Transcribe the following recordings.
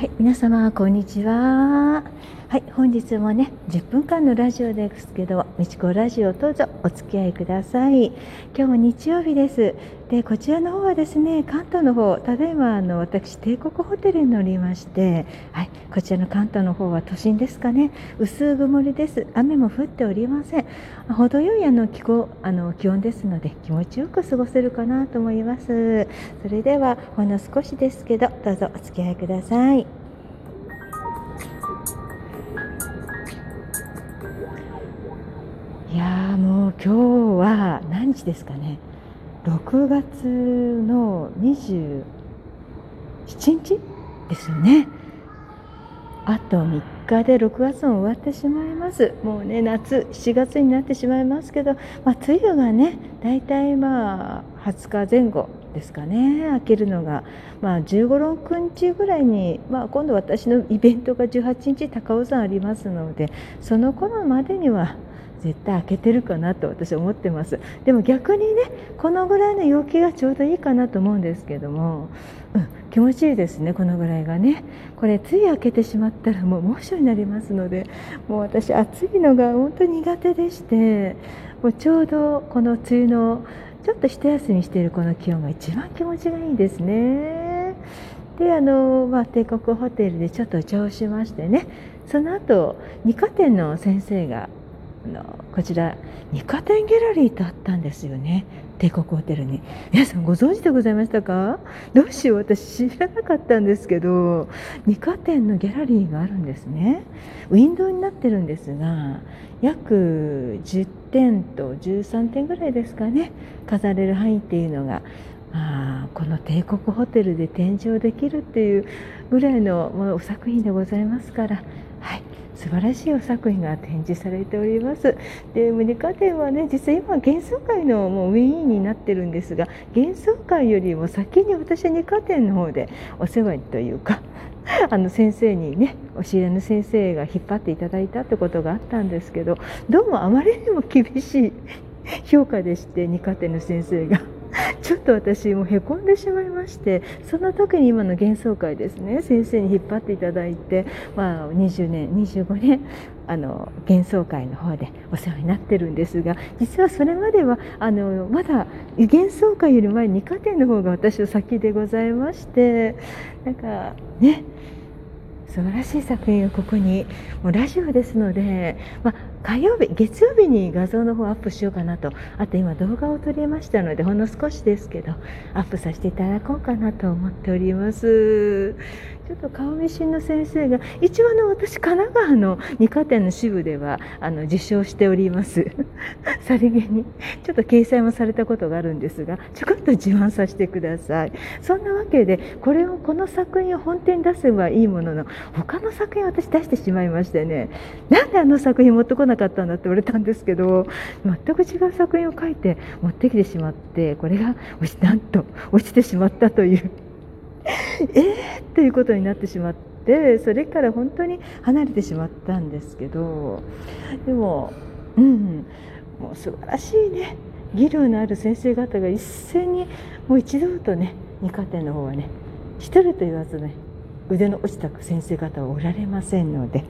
はい、皆様こんにちは。はい、本日もね、10分間のラジオですけど、みちこラジオどうぞお付き合いください。今日も日曜日です。で、こちらの方はですね、関東の方、ただいまあの私、帝国ホテルに乗りまして、はい、こちらの関東の方は都心ですかね、薄曇りです。雨も降っておりません。程よいあの気候あの気温ですので、気持ちよく過ごせるかなと思います。それでは、ほんの少しですけど、どうぞお付き合いください。いやもう今日は何日ですかね。6月の27日ですよね。あと3日で6月も終わってしまいます。もうね夏7月になってしまいますけど、まあ、梅雨がね大体まあ20日前後ですかね。開けるのが、まあ、15、6日ぐらいに、まあ、今度私のイベントが18日高尾山ありますのでその頃までには絶対開けてるかなと私は思ってます。でも逆にねこのぐらいの陽気がちょうどいいかなと思うんですけども、うん、気持ちいいですねこのぐらいがね。これつい開けてしまったらもう猛暑になりますのでもう私暑いのが本当に苦手でしてもうちょうどこの梅雨のちょっと一休みしているこの気温が一番気持ちがいいですね。であの、まあ、帝国ホテルでちょっとお茶をしましてね。その後二課店の先生がのこちら二課店ギャラリーとあったんですよね。帝国ホテルに。皆さんご存知でございましたか？どうしよう私知らなかったんですけど二課店のギャラリーがあるんですね。ウィンドウになってるんですが約10点と13点ぐらいですかね。飾れる範囲っていうのがあこの帝国ホテルで展示をできるっていうぐらいのもう作品でございますから。はい。素晴らしいお作品が展示されておりますでムニカ展はね実は今幻想会のもうウィーンになってるんですが幻想会よりも先に私は二課展の方でお世話というか あの先生にねお知り合いの先生が引っ張っていただいたってことがあったんですけどどうもあまりにも厳しい評価でして二課展の先生が。ちょっと私もへこんでしまいましてその時に今の幻想会ですね。先生に引っ張っていただいて、まあ、20年25年あの幻想会の方でお世話になってるんですが実はそれまではあのまだ幻想会より前に二課展の方が私は先でございましてなんかね素晴らしい作品がここにもうラジオですので、まあ、火曜日月曜日に画像の方をアップしようかなと。あと今動画を撮りましたのでほんの少しですけどアップさせていただこうかなと思っております。ちょっと顔見知りの先生が一応あの私神奈川の二課店の支部ではあの受賞しております。さりげに。ちょっと掲載もされたことがあるんですがちょこっと自慢させてください。そんなわけでこれをこの作品を本店に出せばいいものの他の作品を私出してしまいましてね。なんであの作品持ってこないなかったんだって言われたんですけど全く違う作品を書いて持ってきてしまってこれがなんと落ちてしまったという。えーっていうことになってしまってそれから本当に離れてしまったんですけどでもうんもう素晴らしいね技量のある先生方が一斉にもう一度とね二課程の方はね一人と言わずね腕の落ちた先生方はおられませんので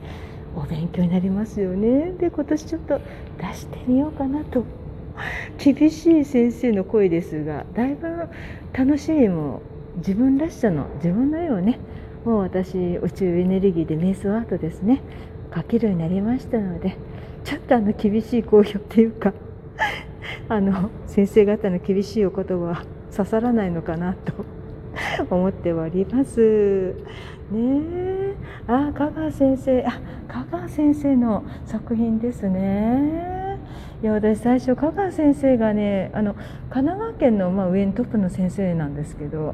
お勉強になりますよね。で今年ちょっと出してみようかなと。厳しい先生の声ですがだいぶ楽しいも自分らしさの自分の絵をね。もう私宇宙エネルギーで瞑想アートですね。描けるようになりましたのでちょっとあの厳しい好評っていうか あの先生方の厳しいお言葉は刺さらないのかなと思っております。ねあ香川先生あ香川先生の作品ですね。いや私最初香川先生がねあの神奈川県の、まあ、上にトップの先生なんですけど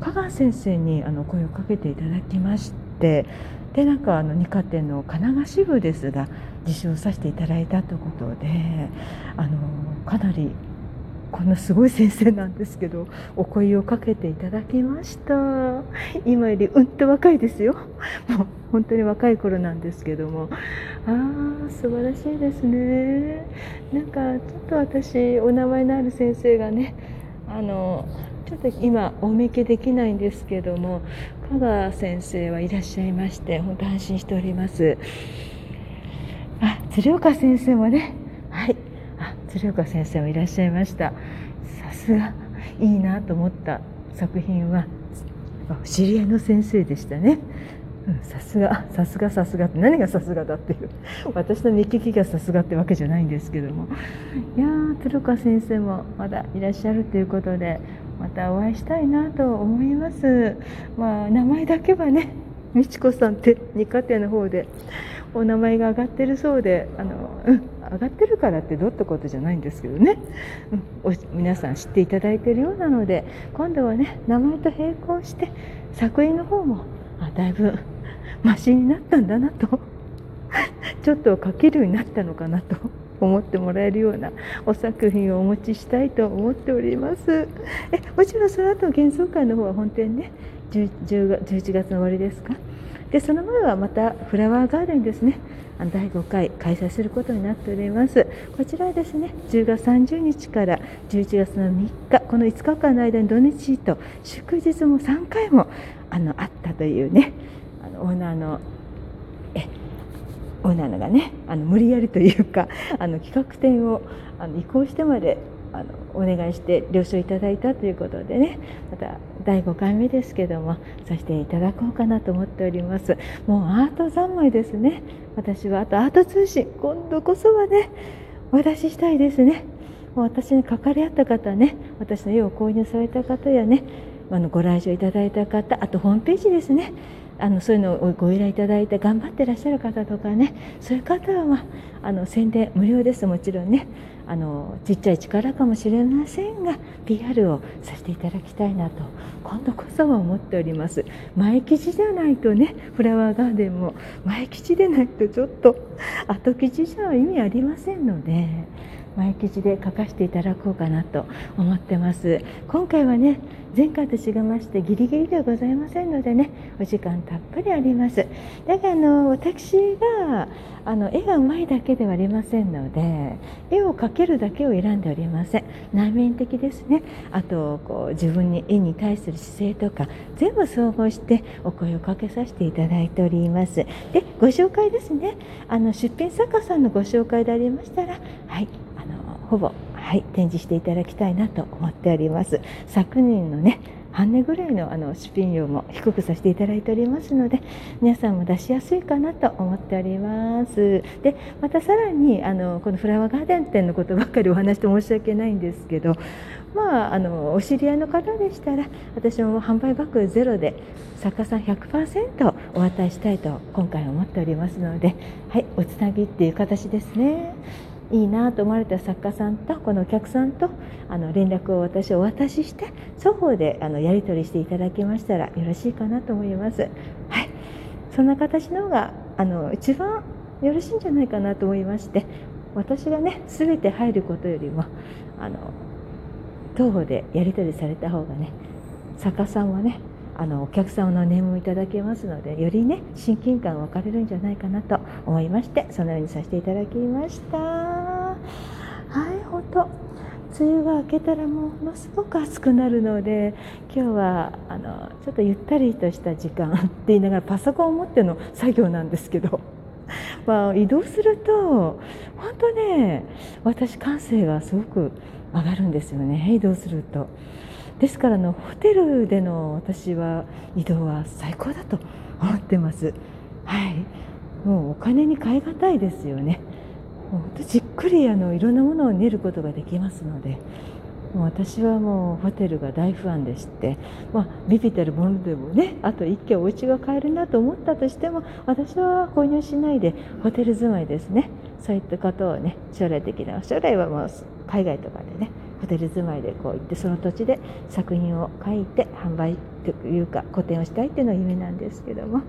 香川先生にあの声をかけていただきましてでなんかあの二課店の神奈川支部ですが受賞させていただいたということであのかなりこんなすごい先生なんですけどお声をかけていただきました。今よりうんと若いですよ。もう本当に若い頃なんですけども。ああ素晴らしいですね。なんかちょっと私お名前のある先生がねあのちょっと今お見受けできないんですけども香川先生はいらっしゃいまして本当安心しております。あ鶴岡先生もね鶴岡先生もいらっしゃいました。さすがいいなと思った作品は知り合いの先生でしたね。さすがさすがさすがって何がさすがだっていう私の目利きがさすがってわけじゃないんですけども。いやー鶴岡先生もまだいらっしゃるということでまたお会いしたいなと思います。まあ名前だけはね美智子さんって二課程の方でお名前が上がってるそうであの、うん、上がってるからってどうってことじゃないんですけどね、うん、皆さん知っていただいてるようなので今度はね名前と並行して作品の方もあだいぶマシになったんだなと。ちょっと書けるようになったのかなと。思ってもらえるようなお作品をお持ちしたいと思っております。えもちろんその後幻想会の方は本店ね 10, 10, 11月の終わりですか？でその前はまたフラワーガーデンですね。第5回開催することになっております。こちらはですね10月30日から11月の3日この5日間の間に土日と祝日も3回もあのあったというねあのオーナーのえオーナーのがねあの無理やりというかあの企画展をあの移行してまであのお願いして了承いただいたということでね。また第5回目ですけどもさせていただこうかなと思っております。もうアート三昧ですね。私はあとアート通信今度こそはねお出ししたいですね。もう私に関わり合った方ね私の絵を購入された方やねあのご来場いただいた方あとホームページですね。あのそういうのをご依頼いただいて頑張ってらっしゃる方とかねそういう方は、まあ、あの宣伝無料ですもちろんね。あのちっちゃい力かもしれませんが PR をさせていただきたいなと今度こそは思っております。前吉じゃないとねフラワーガーデンも前吉でないとちょっと後吉じゃ意味ありませんので。前記事で書かせていただこうかなと思ってます。今回はね前回と違いましてギリギリではございませんのでねお時間たっぷりあります。だからあの私があの絵がうまいだけではありませんので絵を描けるだけを選んでおりません。内面的ですね。あとこう自分に絵に対する姿勢とか全部総合してお声をかけさせていただいております。でご紹介ですね。あの出品作家さんのご紹介でありましたらはいほぼ、はい、展示していただきたいなと思っております昨年のね半値ぐらいのあの出品料も低くさせていただいておりますので皆さんも出しやすいかなと思っておりますでまたさらにあのこのフラワーガーデン店のことばっかりお話して申し訳ないんですけどまあ、あのお知り合いの方でしたら私も販売バッグゼロで作家さん100%お渡ししたいと今回思っておりますので、はい、おつなぎっていう形ですね。いいなと思われた作家さんとこのお客さんとあの連絡を私お渡しして双方であのやり取りしていただけましたらよろしいかなと思います。はい、そんな形の方があの一番よろしいんじゃないかなと思いまして私がね全て入ることよりもあの当方でやり取りされた方がね作家さんはねあのお客様のネームをいただけますのでよりね親近感が分かれるんじゃないかなと思いましてそのようにさせていただきましたはい本当。梅雨が明けたらものすごく暑くなるので今日はあのちょっとゆったりとした時間って言いながらパソコンを持っての作業なんですけど、まあ、移動すると本当ね私感性がすごく上がるんですよね。移動すると。ですからのホテルでの私は移動は最高だと思ってます。はい。もうお金に換え難いですよね。もうじっくりあのいろんなものを練ることができますのでもう私はもうホテルが大ファンでして、まあ、ビビたるものでもねあと一軒お家が買えるなと思ったとしても私は購入しないでホテル住まいですね。そういったことをね将来的な将来はもう海外とかでねホテル住まいでこう行ってその土地で作品を描いて販売というか個展をしたいっていうのが夢なんですけども。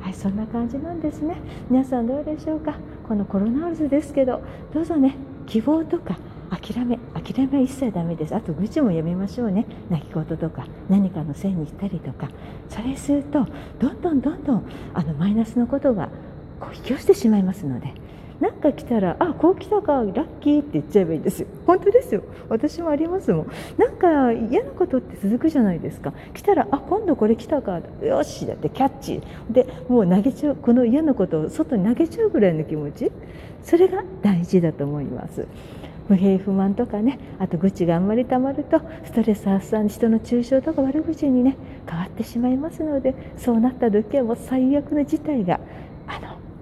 はいそんな感じなんですね。皆さんどうでしょうか？このコロナウイルスですけどどうぞね希望とか諦め諦めは一切ダメです。あと愚痴もやめましょうね。泣き言とか何かのせいにしたりとか。それするとどんどんどんどんあのマイナスのことがこう引き寄せてしまいますので。なんか来たら「あこう来たかラッキー」って言っちゃえばいいんですよ。本当ですよ。私もありますもん。なんか嫌なことって続くじゃないですか。来たら「あ今度これ来たか。よし」だってキャッチ。でもう投げちゃうこの嫌なことを外に投げちゃうぐらいの気持ち。それが大事だと思います。不平不満とかね。あと愚痴があんまりたまるとストレス発散人の中傷とか悪口にね変わってしまいますのでそうなった時はもう最悪の事態が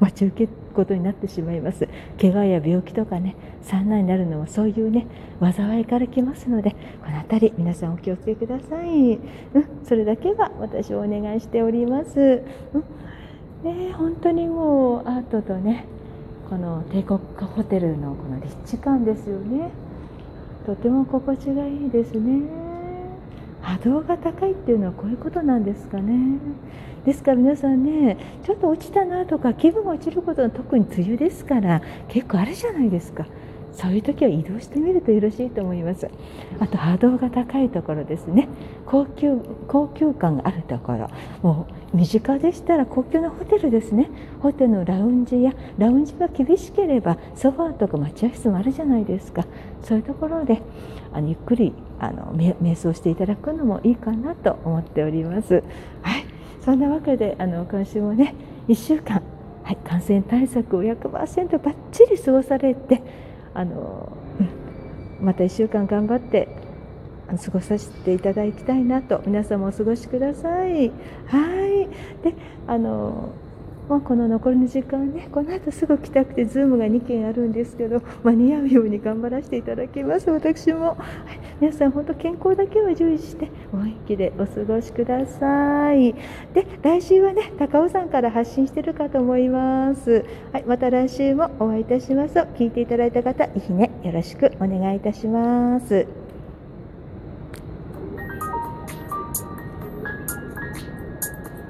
待ち受けることになってしまいます。怪我や病気とかね産難になるのはそういうね災いから来ますのでこの辺り皆さんお気をつけください、うん、それだけは私はお願いしております、うん、ね本当にもうアートとねこの帝国ホテルのこの立地感ですよね。とても心地がいいですね。波動が高いっていうのはこういうことなんですかね。ですから皆さんねちょっと落ちたなとか気分が落ちることは特に梅雨ですから結構あるじゃないですか。そういう時は移動してみるとよろしいと思います。あと波動が高いところですね。高級高級感があるところ。もう身近でしたら高級なホテルですね。ホテルのラウンジやラウンジが厳しければソファーとか待合室もあるじゃないですか。そういうところであのゆっくりあの瞑想していただくのもいいかなと思っております。はい。そんなわけであの今週もね1週間はい、感染対策を100%ばっちり過ごされてあの、また1週間頑張って過ごさせていただきたいなと皆様お過ごしください。はいであのまあ、この残りの時間ね、この後すぐ来たくて、ズームが2件あるんですけど、間に合うように頑張らせていただきます、私も。はい、皆さん、本当、健康だけは注意して、お元気でお過ごしください。で、来週はね、高尾山から発信してるかと思います。はい、また来週もお会いいたします。聞いていただいた方、いいね、よろしくお願いいたします。